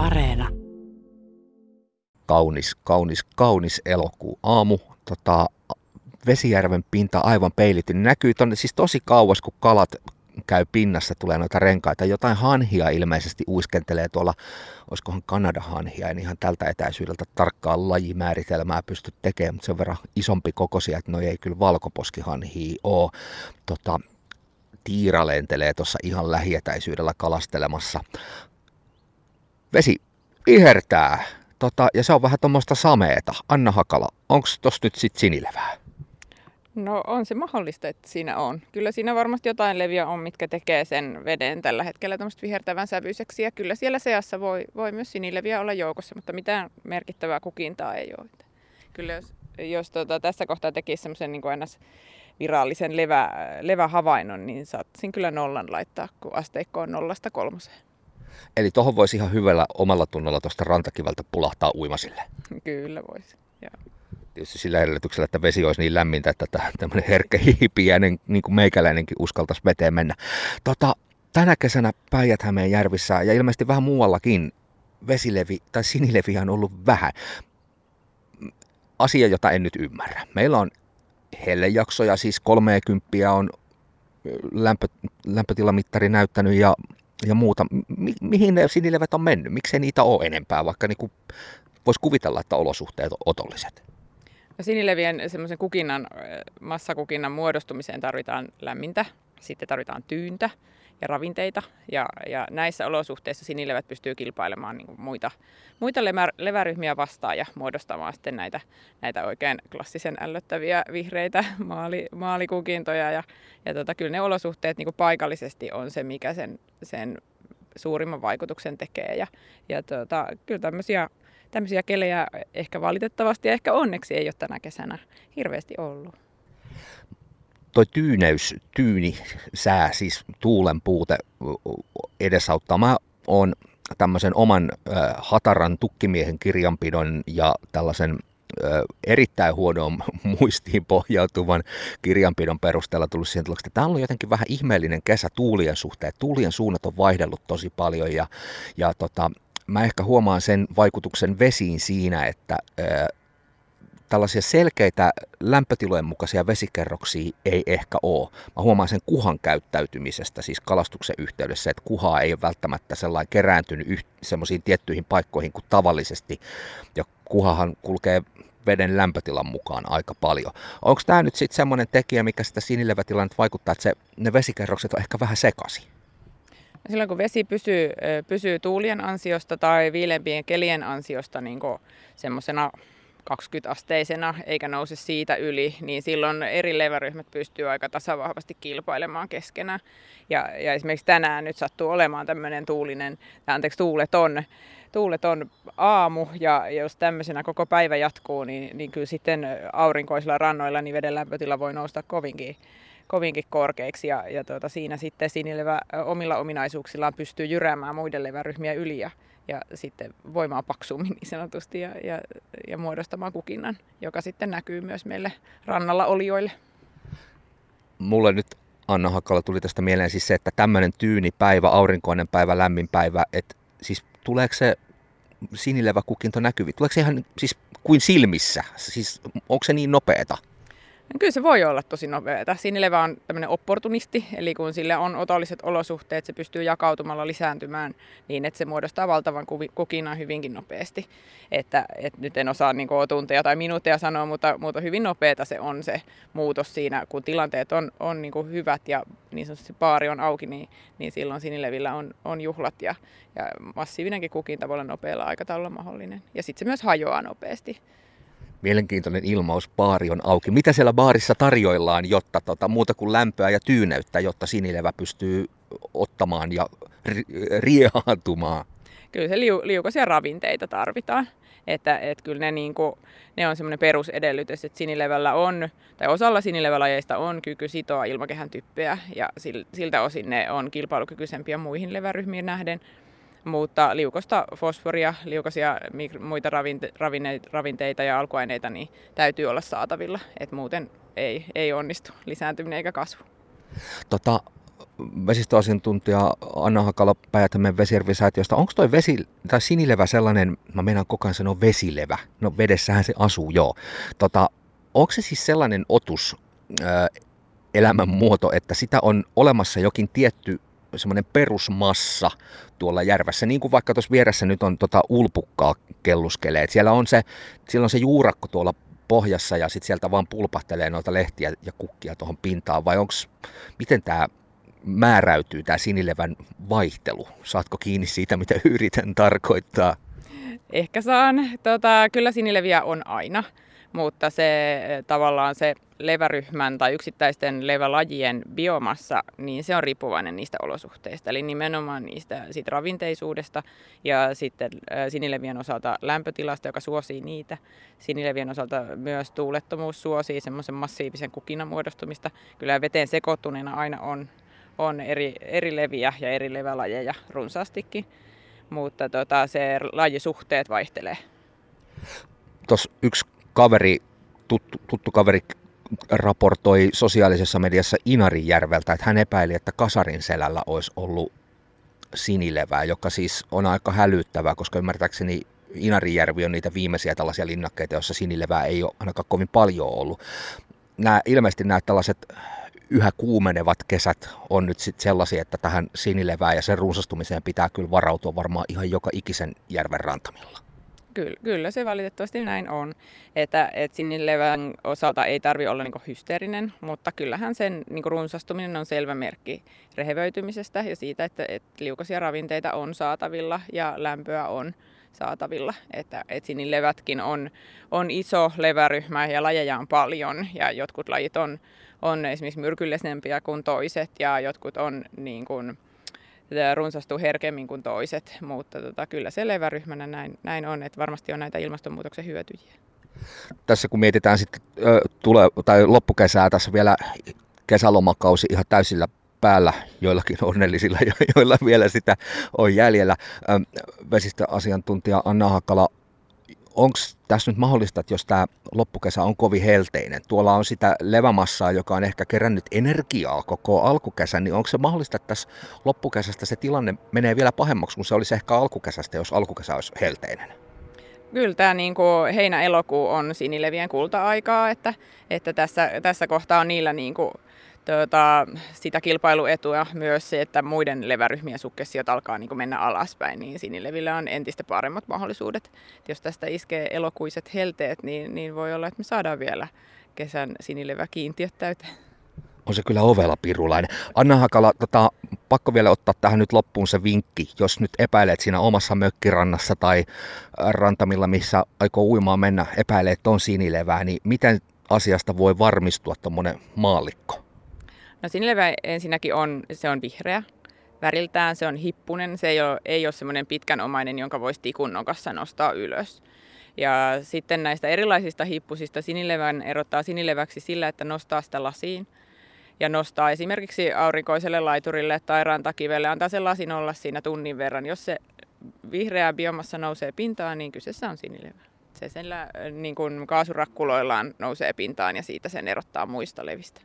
Areena. Kaunis, kaunis, kaunis elokuu aamu. Tota, Vesijärven pinta aivan peilitty. Näkyy tonne siis tosi kauas, kun kalat käy pinnassa, tulee noita renkaita. Jotain hanhia ilmeisesti uiskentelee tuolla, olisikohan Kanada hanhia, en ihan tältä etäisyydeltä tarkkaa lajimääritelmää pysty tekemään, mutta sen verran isompi kokoisia, että no ei kyllä valkoposkihanhia ole. Tota, tiira lentelee tuossa ihan lähietäisyydellä kalastelemassa. Vesi vihertää, tota, ja se on vähän tuommoista sameeta. Anna Hakala, onko tuossa nyt sitten sinilevää? No on se mahdollista, että siinä on. Kyllä siinä varmasti jotain leviä on, mitkä tekee sen veden tällä hetkellä tämmöistä vihertävän sävyiseksi. Ja kyllä siellä seassa voi, voi myös sinileviä olla joukossa, mutta mitään merkittävää kukintaa ei ole. Kyllä jos, jos tota, tässä kohtaa tekisi semmoisen niin virallisen levä, levähavainnon, niin saattaisin kyllä nollan laittaa, kun asteikko on nollasta kolmoseen. Eli tuohon voisi ihan hyvällä omalla tunnolla tuosta rantakiveltä pulahtaa uimasille. Kyllä voisi, joo tietysti sillä edellytyksellä, että vesi olisi niin lämmintä, että tämmöinen herkkä hiipiäinen, niin kuin meikäläinenkin uskaltaisi veteen mennä. Tota, tänä kesänä päijät järvissä ja ilmeisesti vähän muuallakin vesilevi tai sinilevi on ollut vähän. Asia, jota en nyt ymmärrä. Meillä on hellejaksoja, siis 30 on lämpö, lämpötilamittari näyttänyt ja, ja muuta. Mi, mihin ne sinilevet on mennyt? Miksei niitä ole enempää, vaikka niin voisi kuvitella, että olosuhteet on otolliset? No sinilevien semmoisen kukinnan, massakukinnan muodostumiseen tarvitaan lämmintä, sitten tarvitaan tyyntä ja ravinteita. Ja, ja näissä olosuhteissa sinilevät pystyy kilpailemaan niin muita, muita levä, leväryhmiä vastaan ja muodostamaan sitten näitä, näitä oikein klassisen ällöttäviä vihreitä maali, maalikukintoja. Ja, ja tota, kyllä ne olosuhteet niin paikallisesti on se, mikä sen, sen suurimman vaikutuksen tekee. Ja, ja tota, kyllä tämmöisiä tämmöisiä kelejä ehkä valitettavasti ja ehkä onneksi ei ole tänä kesänä hirveästi ollut. Toi tyyneys, tyyni sää, siis tuulen puute edesauttaa. Mä oon tämmöisen oman äh, hataran tukkimiehen kirjanpidon ja tällaisen erittäin huonoon muistiin pohjautuvan kirjanpidon perusteella tullut siihen tulokseen, että tämä on ollut jotenkin vähän ihmeellinen kesä tuulien suhteen. Tuulien suunnat on vaihdellut tosi paljon ja, ja tota, mä ehkä huomaan sen vaikutuksen vesiin siinä, että ää, tällaisia selkeitä lämpötilojen mukaisia vesikerroksia ei ehkä ole. Mä huomaan sen kuhan käyttäytymisestä, siis kalastuksen yhteydessä, että kuhaa ei ole välttämättä sellainen kerääntynyt yht- semmoisiin tiettyihin paikkoihin kuin tavallisesti. Ja kuhahan kulkee veden lämpötilan mukaan aika paljon. Onko tämä nyt sitten semmoinen tekijä, mikä sitä sinilevätilannetta vaikuttaa, että se, ne vesikerrokset on ehkä vähän sekaisin? Silloin kun vesi pysyy, pysyy tuulien ansiosta tai viilempien kelien ansiosta niin semmoisena 20-asteisena eikä nouse siitä yli, niin silloin eri leväryhmät pystyy aika tasavahvasti kilpailemaan keskenään. Ja, ja esimerkiksi tänään nyt sattuu olemaan tämmöinen tuulinen, anteeksi tuuleton, tuuleton aamu ja jos tämmöisenä koko päivä jatkuu, niin, niin kyllä sitten aurinkoisilla rannoilla niin veden lämpötila voi nousta kovinkin kovinkin korkeiksi ja, ja tuota, siinä sitten sinilevä omilla ominaisuuksillaan pystyy jyräämään muiden leväryhmiä yli ja, ja sitten voimaa paksummin niin sanotusti ja, ja, ja muodostamaan kukinnan, joka sitten näkyy myös meille rannalla olijoille. Mulle nyt Anna Hakkala tuli tästä mieleen siis se, että tämmöinen tyyni päivä, aurinkoinen päivä, lämmin päivä, että siis tuleeko se sinilevä kukinto näkyvi? Tuleeko se ihan siis kuin silmissä? Siis onko se niin nopeeta? Kyllä se voi olla tosi nopeata. Sinilevä on tämmöinen opportunisti, eli kun sille on otolliset olosuhteet, se pystyy jakautumalla lisääntymään niin, että se muodostaa valtavan kukinnan hyvinkin nopeasti. Että, et nyt en osaa niin kuin, tunteja tai minuutteja sanoa, mutta, mutta hyvin nopeata se on se muutos siinä, kun tilanteet on, on niin kuin hyvät ja niin sanotusti paari on auki, niin, niin silloin sinilevillä on, on juhlat ja, ja massiivinenkin kukinta voi olla nopealla aikataululla mahdollinen. Ja sitten se myös hajoaa nopeasti mielenkiintoinen ilmaus, baari on auki. Mitä siellä baarissa tarjoillaan, jotta tota, muuta kuin lämpöä ja tyyneyttä, jotta sinilevä pystyy ottamaan ja riehaantumaan? Kyllä se liu, liukaisia ravinteita tarvitaan. Että et kyllä ne, niinku, ne on semmoinen perusedellytys, että sinilevällä on, tai osalla sinilevälajeista on kyky sitoa ilmakehän typpeä, ja siltä osin ne on kilpailukykyisempiä muihin leväryhmiin nähden mutta liukosta fosforia, liukasia muita ravinteita ja alkuaineita niin täytyy olla saatavilla, että muuten ei, ei onnistu lisääntyminen eikä kasvu. Tota, vesistöasiantuntija Anna Hakala Päijät-Hämeen vesijärvisäätiöstä. Onko toi vesi, tai sinilevä sellainen, mä meinaan koko ajan sanoa vesilevä, no vedessähän se asuu, joo. Tota, onko se siis sellainen otus, ää, elämänmuoto, että sitä on olemassa jokin tietty semmoinen perusmassa tuolla järvessä, niin kuin vaikka tuossa vieressä nyt on tota ulpukkaa kelluskelee. Et siellä on se, siellä on se juurakko tuolla pohjassa ja sitten sieltä vaan pulpahtelee noita lehtiä ja kukkia tuohon pintaan, vai onks, miten tämä määräytyy, tämä sinilevän vaihtelu? Saatko kiinni siitä, mitä yritän tarkoittaa? Ehkä saan. Tota, kyllä sinileviä on aina, mutta se tavallaan se leväryhmän tai yksittäisten levälajien biomassa, niin se on riippuvainen niistä olosuhteista. Eli nimenomaan niistä siitä ravinteisuudesta ja sitten sinilevien osalta lämpötilasta, joka suosii niitä. Sinilevien osalta myös tuulettomuus suosii semmoisen massiivisen kukinan muodostumista. Kyllä veteen sekoittuneena aina on, on eri, eri leviä ja eri levälajeja runsaastikin, mutta tota, se lajisuhteet vaihtelee. Tuossa yksi kaveri, tuttu, tuttu kaveri raportoi sosiaalisessa mediassa Inarijärveltä, että hän epäili, että Kasarin selällä olisi ollut sinilevää, joka siis on aika hälyttävää, koska ymmärtääkseni Inarijärvi on niitä viimeisiä tällaisia linnakkeita, joissa sinilevää ei ole ainakaan kovin paljon ollut. Nämä, ilmeisesti nämä tällaiset yhä kuumenevat kesät on nyt sitten sellaisia, että tähän sinilevään ja sen runsastumiseen pitää kyllä varautua varmaan ihan joka ikisen järven rantamilla. Kyllä, kyllä se valitettavasti näin on, että, että sinilevän osalta ei tarvi olla niin hysteerinen, mutta kyllähän sen niin runsastuminen on selvä merkki rehevöitymisestä ja siitä, että, että liukasia ravinteita on saatavilla ja lämpöä on saatavilla. Että, että sinilevätkin on, on iso leväryhmä ja lajeja on paljon ja jotkut lajit on, on esimerkiksi myrkyllisempiä kuin toiset ja jotkut on niin kuin, runsastuu herkemmin kuin toiset, mutta tota, kyllä se leväryhmänä näin, näin on, että varmasti on näitä ilmastonmuutoksen hyötyjiä. Tässä kun mietitään sitten tule, tai loppukesää, tässä vielä kesälomakausi ihan täysillä päällä, joillakin onnellisilla, joilla vielä sitä on jäljellä. Vesistöasiantuntija Anna Hakala, onko tässä nyt mahdollista, että jos tämä loppukesä on kovin helteinen, tuolla on sitä levämassaa, joka on ehkä kerännyt energiaa koko alkukesän, niin onko se mahdollista, että tässä loppukesästä se tilanne menee vielä pahemmaksi kuin se olisi ehkä alkukesästä, jos alkukesä olisi helteinen? Kyllä tämä niin heinä-elokuu on sinilevien kulta-aikaa, että, että tässä, tässä kohtaa on niillä niin kuin tuota, sitä kilpailuetua myös se, että muiden leväryhmien sukkessiot alkaa niin mennä alaspäin, niin sinilevillä on entistä paremmat mahdollisuudet. Jos tästä iskee elokuiset helteet, niin, niin voi olla, että me saadaan vielä kesän sinileväkiintiöt täyteen. On se kyllä ovella pirulainen. Anna Hakala, tota, pakko vielä ottaa tähän nyt loppuun se vinkki. Jos nyt epäilet siinä omassa mökkirannassa tai rantamilla, missä aikoo uimaan mennä, epäilee, että on sinilevää, niin miten asiasta voi varmistua tuommoinen maallikko? No sinilevä ensinnäkin on, se on vihreä väriltään, se on hippunen, se ei ole, ei ole semmoinen pitkänomainen, jonka voisi tikun nokassa nostaa ylös. Ja sitten näistä erilaisista hippusista sinilevän erottaa sinileväksi sillä, että nostaa sitä lasiin ja nostaa esimerkiksi aurinkoiselle laiturille tai rantakivelle, antaa sen lasin olla siinä tunnin verran. Jos se vihreä biomassa nousee pintaan, niin kyseessä on sinilevä. Se sillä niin kuin kaasurakkuloillaan nousee pintaan ja siitä sen erottaa muista levistä.